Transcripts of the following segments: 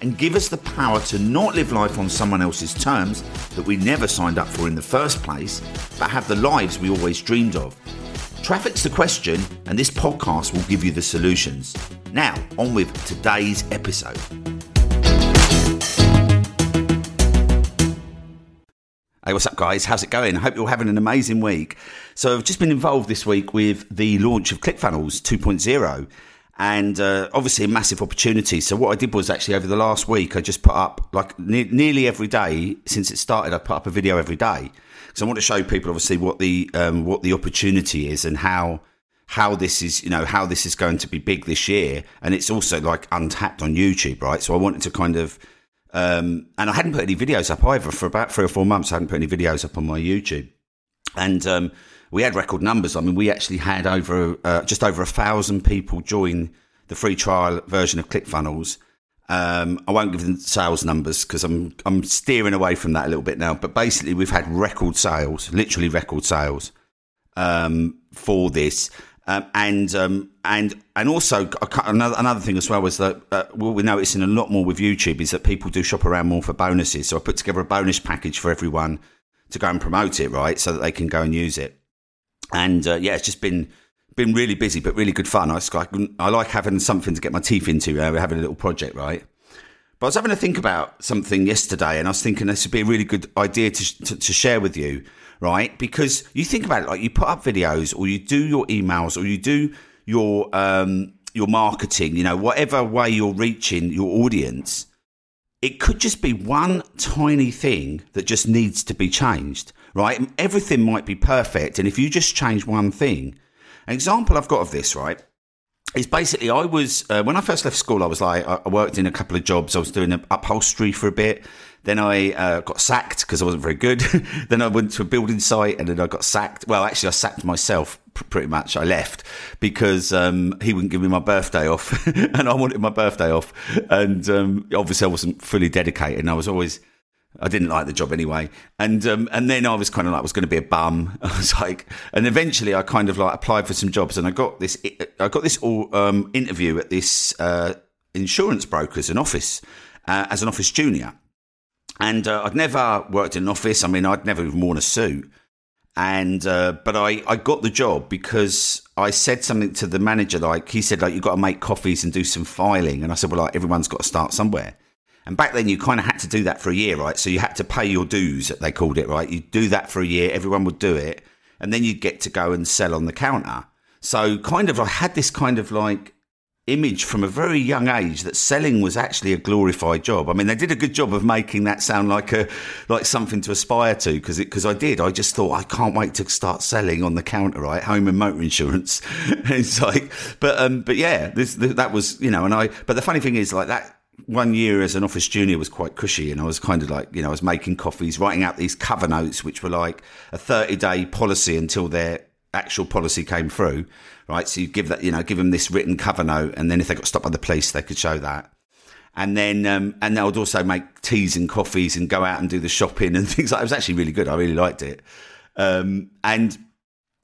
and give us the power to not live life on someone else's terms that we never signed up for in the first place, but have the lives we always dreamed of. Traffic's the question, and this podcast will give you the solutions. Now, on with today's episode. Hey, what's up, guys? How's it going? I hope you're having an amazing week. So, I've just been involved this week with the launch of ClickFunnels 2.0 and uh, obviously a massive opportunity. So what I did was actually over the last week, I just put up like ne- nearly every day since it started. I put up a video every day because I want to show people obviously what the um, what the opportunity is and how how this is you know how this is going to be big this year. And it's also like untapped on YouTube, right? So I wanted to kind of um, and I hadn't put any videos up either for about three or four months. I hadn't put any videos up on my YouTube, and um, we had record numbers. I mean, we actually had over uh, just over a thousand people join the free trial version of ClickFunnels. Um, I won't give them sales numbers because I'm I'm steering away from that a little bit now. But basically, we've had record sales, literally record sales um, for this, um, and um, and and also another another thing as well was that uh, what we're noticing a lot more with YouTube is that people do shop around more for bonuses. So I put together a bonus package for everyone to go and promote it, right, so that they can go and use it and uh, yeah, it's just been been really busy, but really good fun. I, I like having something to get my teeth into. Uh, we're having a little project, right? But I was having to think about something yesterday, and I was thinking this would be a really good idea to, to, to share with you, right? Because you think about it, like you put up videos, or you do your emails, or you do your um, your marketing. You know, whatever way you're reaching your audience, it could just be one tiny thing that just needs to be changed right? Everything might be perfect. And if you just change one thing, an example I've got of this, right, is basically I was, uh, when I first left school, I was like, I worked in a couple of jobs. I was doing upholstery for a bit. Then I uh, got sacked because I wasn't very good. then I went to a building site and then I got sacked. Well, actually, I sacked myself pretty much. I left because um, he wouldn't give me my birthday off and I wanted my birthday off. And um, obviously, I wasn't fully dedicated and I was always I didn't like the job anyway, and um, and then I was kind of like was going to be a bum. I was like, and eventually I kind of like applied for some jobs, and I got this I got this all, um, interview at this uh, insurance broker's an office uh, as an office junior, and uh, I'd never worked in an office. I mean, I'd never even worn a suit, and uh, but I I got the job because I said something to the manager like he said like you have got to make coffees and do some filing, and I said well like everyone's got to start somewhere. And back then, you kind of had to do that for a year, right? So you had to pay your dues, they called it, right? You'd do that for a year, everyone would do it, and then you'd get to go and sell on the counter. So, kind of, I had this kind of like image from a very young age that selling was actually a glorified job. I mean, they did a good job of making that sound like a like something to aspire to because because I did. I just thought I can't wait to start selling on the counter, right? Home and motor insurance. it's like, but um, but yeah, this that was you know, and I. But the funny thing is, like that one year as an office junior was quite cushy and I was kind of like, you know, I was making coffees, writing out these cover notes, which were like a 30 day policy until their actual policy came through, right? So you give that, you know, give them this written cover note. And then if they got stopped by the police, they could show that. And then, um, and they would also make teas and coffees and go out and do the shopping and things like that. It was actually really good. I really liked it. Um, and,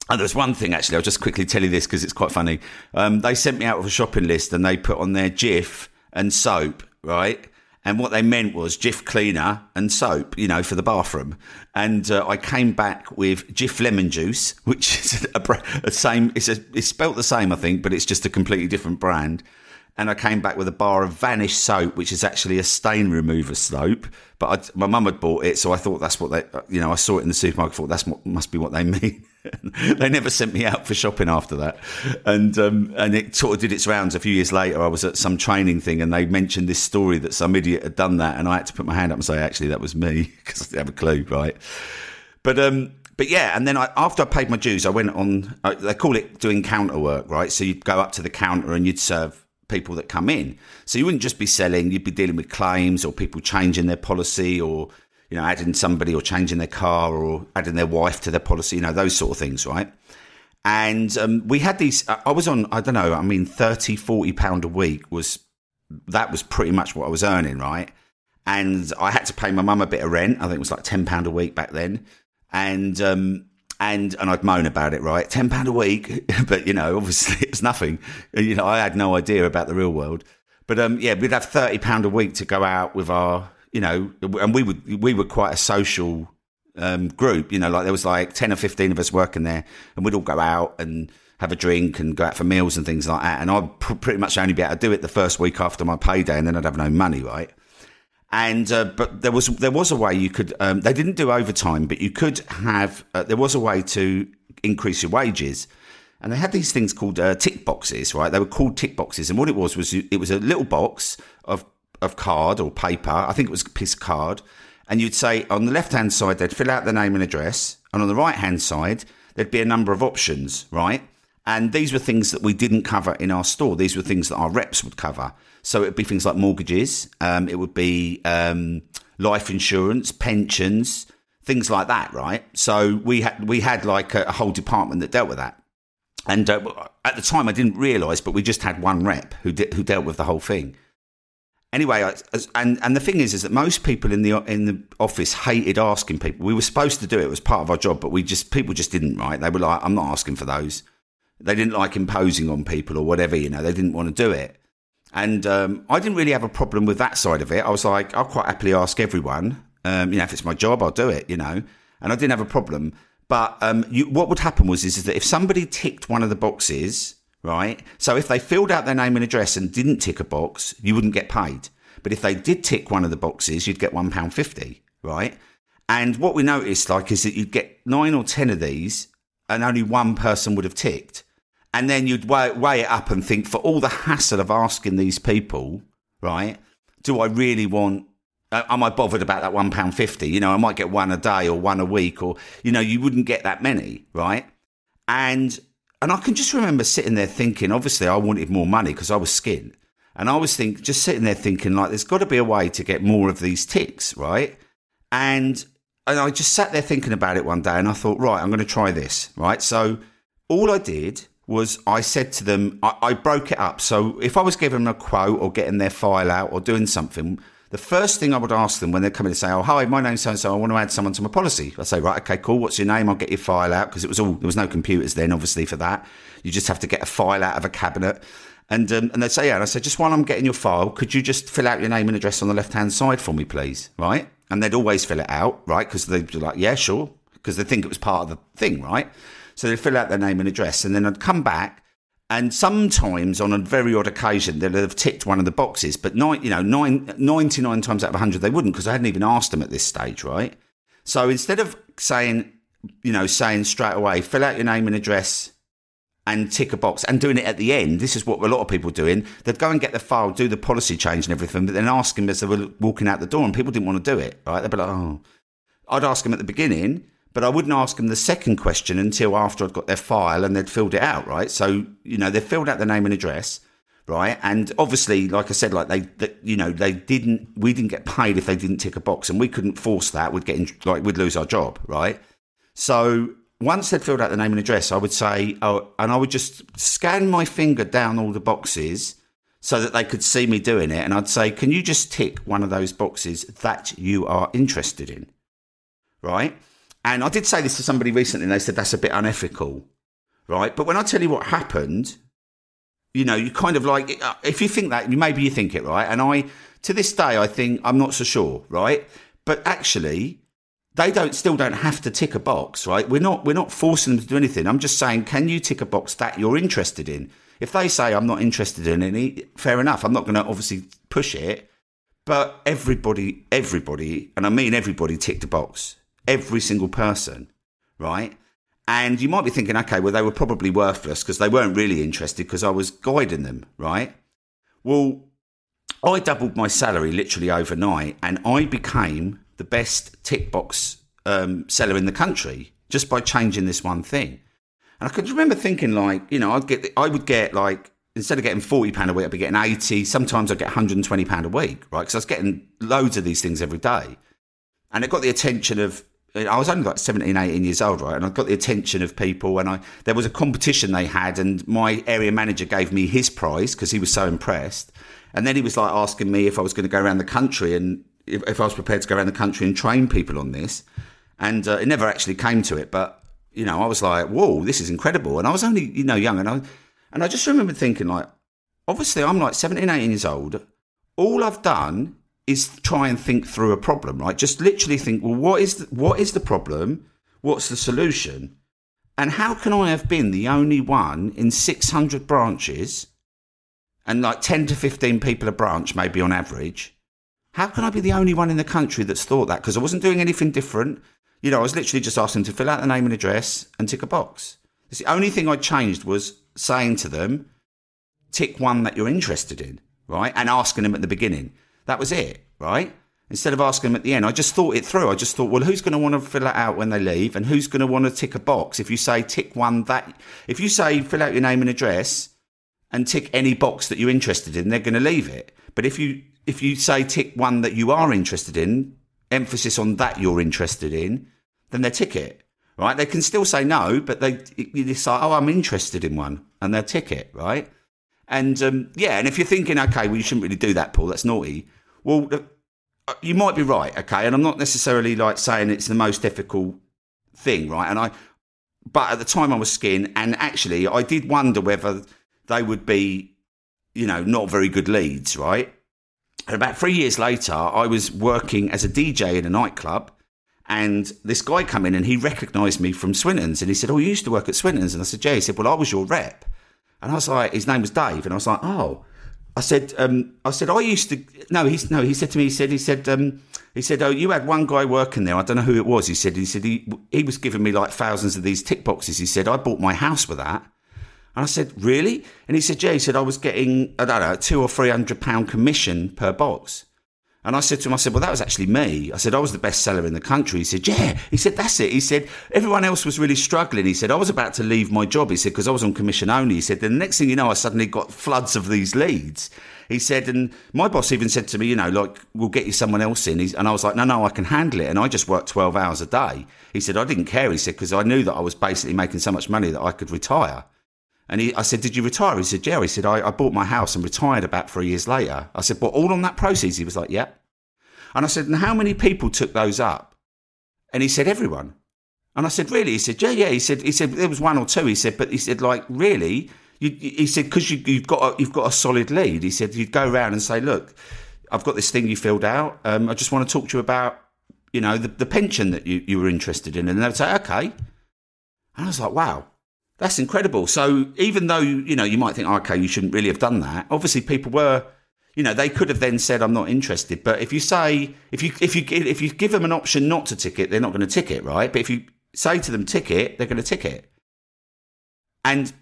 and there was one thing actually, I'll just quickly tell you this because it's quite funny. Um, they sent me out with a shopping list and they put on their Jif and soap, right? And what they meant was Jif cleaner and soap, you know, for the bathroom. And uh, I came back with Jif lemon juice, which is a, a same. It's a, it's spelt the same, I think, but it's just a completely different brand. And I came back with a bar of Vanish soap, which is actually a stain remover soap. But I'd, my mum had bought it, so I thought that's what they, you know, I saw it in the supermarket. Thought that's what must be what they mean. they never sent me out for shopping after that. And um, and it sort of did its rounds a few years later. I was at some training thing and they mentioned this story that some idiot had done that. And I had to put my hand up and say, actually, that was me because I didn't have a clue, right? But, um, but yeah, and then I, after I paid my dues, I went on, uh, they call it doing counter work, right? So you'd go up to the counter and you'd serve people that come in. So you wouldn't just be selling, you'd be dealing with claims or people changing their policy or, you know, adding somebody or changing their car or adding their wife to their policy, you know, those sort of things, right? And um, we had these, I was on, I don't know, I mean, 30, 40 pound a week was, that was pretty much what I was earning, right? And I had to pay my mum a bit of rent. I think it was like £10 a week back then. And, um, and and I'd moan about it, right? Ten pound a week, but you know, obviously it's nothing. You know, I had no idea about the real world. But um, yeah, we'd have thirty pound a week to go out with our, you know, and we would we were quite a social um, group. You know, like there was like ten or fifteen of us working there, and we'd all go out and have a drink and go out for meals and things like that. And I'd pr- pretty much only be able to do it the first week after my payday, and then I'd have no money, right? And uh, but there was there was a way you could um, they didn't do overtime, but you could have uh, there was a way to increase your wages, and they had these things called uh, tick boxes, right? They were called tick boxes, and what it was was it was a little box of of card or paper. I think it was a piece of card, and you'd say on the left hand side they'd fill out the name and address, and on the right hand side there'd be a number of options, right? And these were things that we didn't cover in our store. These were things that our reps would cover. So it would be things like mortgages, um, it would be um, life insurance, pensions, things like that, right? So we had we had like a, a whole department that dealt with that. And uh, at the time, I didn't realise, but we just had one rep who de- who dealt with the whole thing. Anyway, I, and and the thing is, is that most people in the in the office hated asking people. We were supposed to do it; it was part of our job, but we just people just didn't. Right? They were like, "I'm not asking for those." They didn't like imposing on people or whatever. You know, they didn't want to do it. And um, I didn't really have a problem with that side of it. I was like, I'll quite happily ask everyone. Um, you know, if it's my job, I'll do it. You know, and I didn't have a problem. But um, you, what would happen was is, is that if somebody ticked one of the boxes, right? So if they filled out their name and address and didn't tick a box, you wouldn't get paid. But if they did tick one of the boxes, you'd get one pound fifty, right? And what we noticed, like, is that you'd get nine or ten of these, and only one person would have ticked. And then you'd weigh, weigh it up and think, for all the hassle of asking these people, right? Do I really want uh, am I bothered about that one pound fifty? You know, I might get one a day or one a week, or you know, you wouldn't get that many, right? And and I can just remember sitting there thinking, obviously, I wanted more money because I was skin, and I was think just sitting there thinking, like, there's got to be a way to get more of these ticks, right? And and I just sat there thinking about it one day, and I thought, right, I'm going to try this, right? So all I did was I said to them, I, I, broke it up. So if I was giving them a quote or getting their file out or doing something, the first thing I would ask them when they're coming to say, "Oh, hi, my name's so and so. I want to add someone to my policy." I say, "Right, okay, cool. What's your name? I'll get your file out because it was all there was no computers then, obviously for that. You just have to get a file out of a cabinet." And um, and they say, "Yeah." And I said, "Just while I'm getting your file, could you just fill out your name and address on the left hand side for me, please?" Right? And they'd always fill it out, right? Because they'd be like, "Yeah, sure," because they think it was part of the thing, right? So they'd fill out their name and address, and then I'd come back and sometimes, on a very odd occasion, they'd have ticked one of the boxes, but nine, you know, nine, 99 times out of 100, they wouldn't because I hadn't even asked them at this stage, right? So instead of saying, you know, saying straight away, fill out your name and address and tick a box and doing it at the end, this is what a lot of people doing. They'd go and get the file, do the policy change and everything, but then ask them as they were walking out the door, and people didn't want to do it, right? They'd be like, oh. I'd ask them at the beginning, but I wouldn't ask them the second question until after I'd got their file and they'd filled it out, right? So, you know, they filled out the name and address, right? And obviously, like I said, like they, they, you know, they didn't, we didn't get paid if they didn't tick a box and we couldn't force that. We'd get in, like, we'd lose our job, right? So once they'd filled out the name and address, I would say, oh, and I would just scan my finger down all the boxes so that they could see me doing it. And I'd say, can you just tick one of those boxes that you are interested in? Right? And I did say this to somebody recently, and they said that's a bit unethical, right? But when I tell you what happened, you know, you kind of like, uh, if you think that, maybe you think it, right? And I, to this day, I think I'm not so sure, right? But actually, they don't still don't have to tick a box, right? We're not we're not forcing them to do anything. I'm just saying, can you tick a box that you're interested in? If they say I'm not interested in any, fair enough. I'm not going to obviously push it, but everybody, everybody, and I mean everybody, ticked a box every single person, right? And you might be thinking, okay, well, they were probably worthless because they weren't really interested because I was guiding them, right? Well, I doubled my salary literally overnight and I became the best tick box um, seller in the country just by changing this one thing. And I could remember thinking, like, you know, I'd get, I would get like instead of getting forty pound a week, I'd be getting eighty. Sometimes I'd get one hundred and twenty pound a week, right? Because I was getting loads of these things every day, and it got the attention of. I was only like 17, 18 years old, right? And I got the attention of people. And I there was a competition they had, and my area manager gave me his prize because he was so impressed. And then he was like asking me if I was going to go around the country and if, if I was prepared to go around the country and train people on this. And uh, it never actually came to it, but you know, I was like, "Whoa, this is incredible!" And I was only, you know, young, and I and I just remember thinking, like, obviously, I'm like 17, 18 years old. All I've done is try and think through a problem, right? Just literally think, well, what is the, what is the problem? What's the solution? And how can I have been the only one in 600 branches and like 10 to 15 people a branch, maybe on average? How can I be the only one in the country that's thought that? Because I wasn't doing anything different. You know, I was literally just asking to fill out the name and address and tick a box. It's the only thing I changed was saying to them, tick one that you're interested in, right? And asking them at the beginning. That was it, right? Instead of asking them at the end, I just thought it through. I just thought, well, who's going to want to fill it out when they leave? And who's going to want to tick a box? If you say tick one that, if you say fill out your name and address and tick any box that you're interested in, they're going to leave it. But if you, if you say tick one that you are interested in, emphasis on that you're interested in, then they tick it right? They can still say no, but they you decide, oh, I'm interested in one, and they'll tick it, right? And um, yeah, and if you're thinking, okay, well, you shouldn't really do that, Paul, that's naughty. Well, uh, you might be right, okay, and I'm not necessarily like saying it's the most difficult thing, right? And I, but at the time I was skin, and actually I did wonder whether they would be, you know, not very good leads, right? And about three years later, I was working as a DJ in a nightclub and this guy come in and he recognised me from Swinton's and he said, Oh, you used to work at Swinton's? And I said, Yeah. He said, Well, I was your rep. And I was like, his name was Dave. And I was like, Oh. I said, um, I said, I used to no, he's no, he said to me, he said, he said, um, he said, Oh, you had one guy working there. I don't know who it was. He said, he said he he was giving me like thousands of these tick boxes. He said, I bought my house with that. And I said, Really? And he said, Yeah, he said, I was getting, I don't know, two or three hundred pound commission per box. And I said to him, I said, well, that was actually me. I said, I was the best seller in the country. He said, yeah. He said, that's it. He said, everyone else was really struggling. He said, I was about to leave my job. He said, because I was on commission only. He said, the next thing you know, I suddenly got floods of these leads. He said, and my boss even said to me, you know, like, we'll get you someone else in. He's, and I was like, no, no, I can handle it. And I just worked 12 hours a day. He said, I didn't care. He said, because I knew that I was basically making so much money that I could retire. And he, I said, Did you retire? He said, Yeah. He said, I, I bought my house and retired about three years later. I said, But all on that proceeds? He was like, Yeah. And I said, and how many people took those up? And he said, everyone. And I said, really? He said, yeah, yeah. He said, he said there was one or two. He said, but he said, like, really? You, he said, because you, have got a, you've got a solid lead. He said, you'd go around and say, look, I've got this thing you filled out. Um, I just want to talk to you about, you know, the, the pension that you, you were interested in. And they'd say, okay. And I was like, wow, that's incredible. So even though, you know, you might think, okay, you shouldn't really have done that. Obviously, people were you know, they could have then said, "I'm not interested." But if you say, if you if you if you give them an option not to tick it, they're not going to tick it, right? But if you say to them, "Tick it," they're going to tick it. And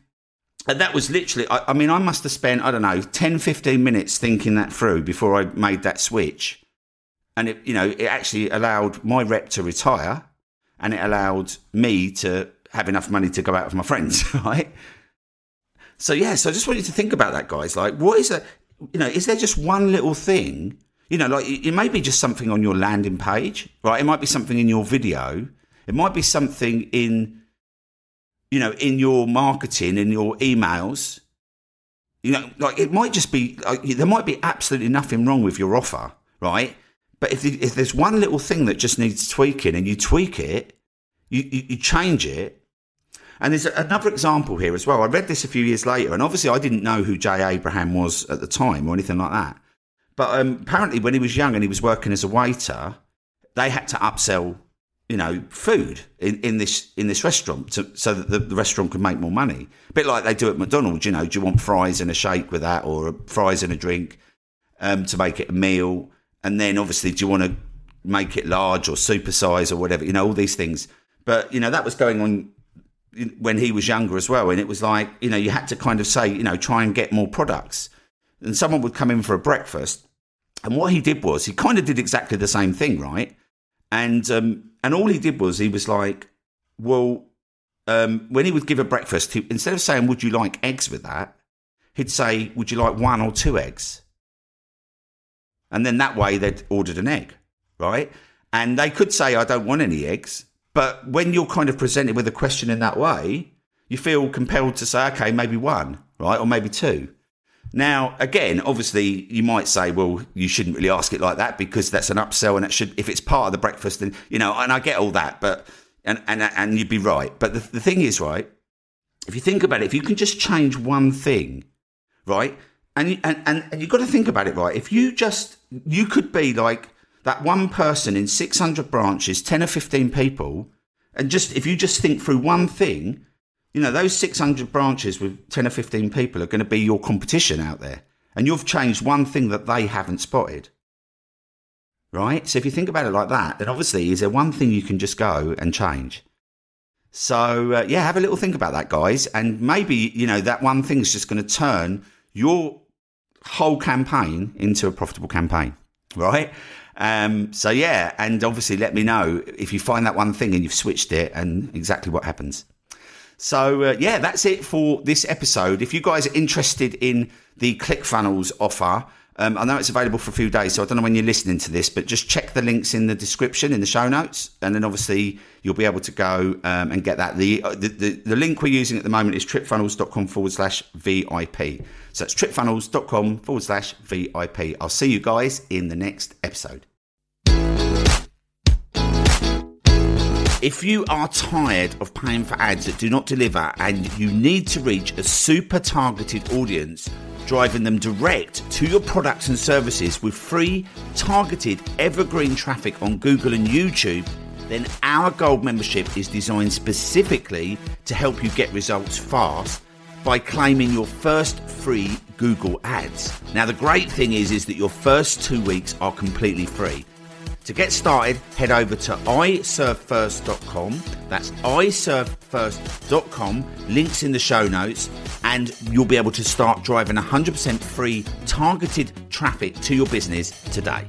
and that was literally, I, I mean, I must have spent, I don't know, 10, 15 minutes thinking that through before I made that switch. And it, you know, it actually allowed my rep to retire, and it allowed me to have enough money to go out with my friends, right? So yeah, so I just want you to think about that, guys. Like, what is that? you know, is there just one little thing? You know, like it may be just something on your landing page, right? It might be something in your video. It might be something in, you know, in your marketing, in your emails. You know, like it might just be, like, there might be absolutely nothing wrong with your offer, right? But if, if there's one little thing that just needs tweaking and you tweak it, you, you, you change it, and there's another example here as well. I read this a few years later, and obviously I didn't know who Jay Abraham was at the time or anything like that. But um, apparently, when he was young and he was working as a waiter, they had to upsell, you know, food in, in this in this restaurant to, so that the, the, restaurant could make more money. A bit like they do at McDonald's. You know, do you want fries and a shake with that, or fries and a drink um, to make it a meal? And then obviously, do you want to make it large or supersize or whatever? You know, all these things. But you know, that was going on when he was younger as well. And it was like, you know, you had to kind of say, you know, try and get more products. And someone would come in for a breakfast. And what he did was he kind of did exactly the same thing, right? And um, and all he did was he was like, well, um, when he would give a breakfast, he, instead of saying, "Would you like eggs with that?" he'd say, Would you like one or two eggs? And then that way they'd ordered an egg, right? And they could say, I don't want any eggs. But when you're kind of presented with a question in that way, you feel compelled to say, okay, maybe one, right? Or maybe two. Now, again, obviously, you might say, well, you shouldn't really ask it like that because that's an upsell, and it should, if it's part of the breakfast, then you know, and I get all that, but and and and you'd be right. But the, the thing is, right? If you think about it, if you can just change one thing, right, and and and, and you've got to think about it, right? If you just, you could be like that one person in six hundred branches, ten or fifteen people, and just if you just think through one thing you know, those 600 branches with 10 or 15 people are going to be your competition out there. And you've changed one thing that they haven't spotted. Right? So if you think about it like that, then obviously is there one thing you can just go and change? So uh, yeah, have a little think about that, guys. And maybe, you know, that one thing is just going to turn your whole campaign into a profitable campaign. Right? Um, so yeah, and obviously let me know if you find that one thing and you've switched it and exactly what happens. So, uh, yeah, that's it for this episode. If you guys are interested in the ClickFunnels offer, um, I know it's available for a few days, so I don't know when you're listening to this, but just check the links in the description, in the show notes, and then obviously you'll be able to go um, and get that. The, uh, the, the, the, link we're using at the moment is tripfunnels.com forward slash VIP. So it's tripfunnels.com forward slash VIP. I'll see you guys in the next episode. If you are tired of paying for ads that do not deliver and you need to reach a super targeted audience, driving them direct to your products and services with free, targeted, evergreen traffic on Google and YouTube, then our gold membership is designed specifically to help you get results fast by claiming your first free Google ads. Now the great thing is is that your first 2 weeks are completely free. To get started, head over to iservefirst.com. That's iservefirst.com. Links in the show notes, and you'll be able to start driving 100% free targeted traffic to your business today.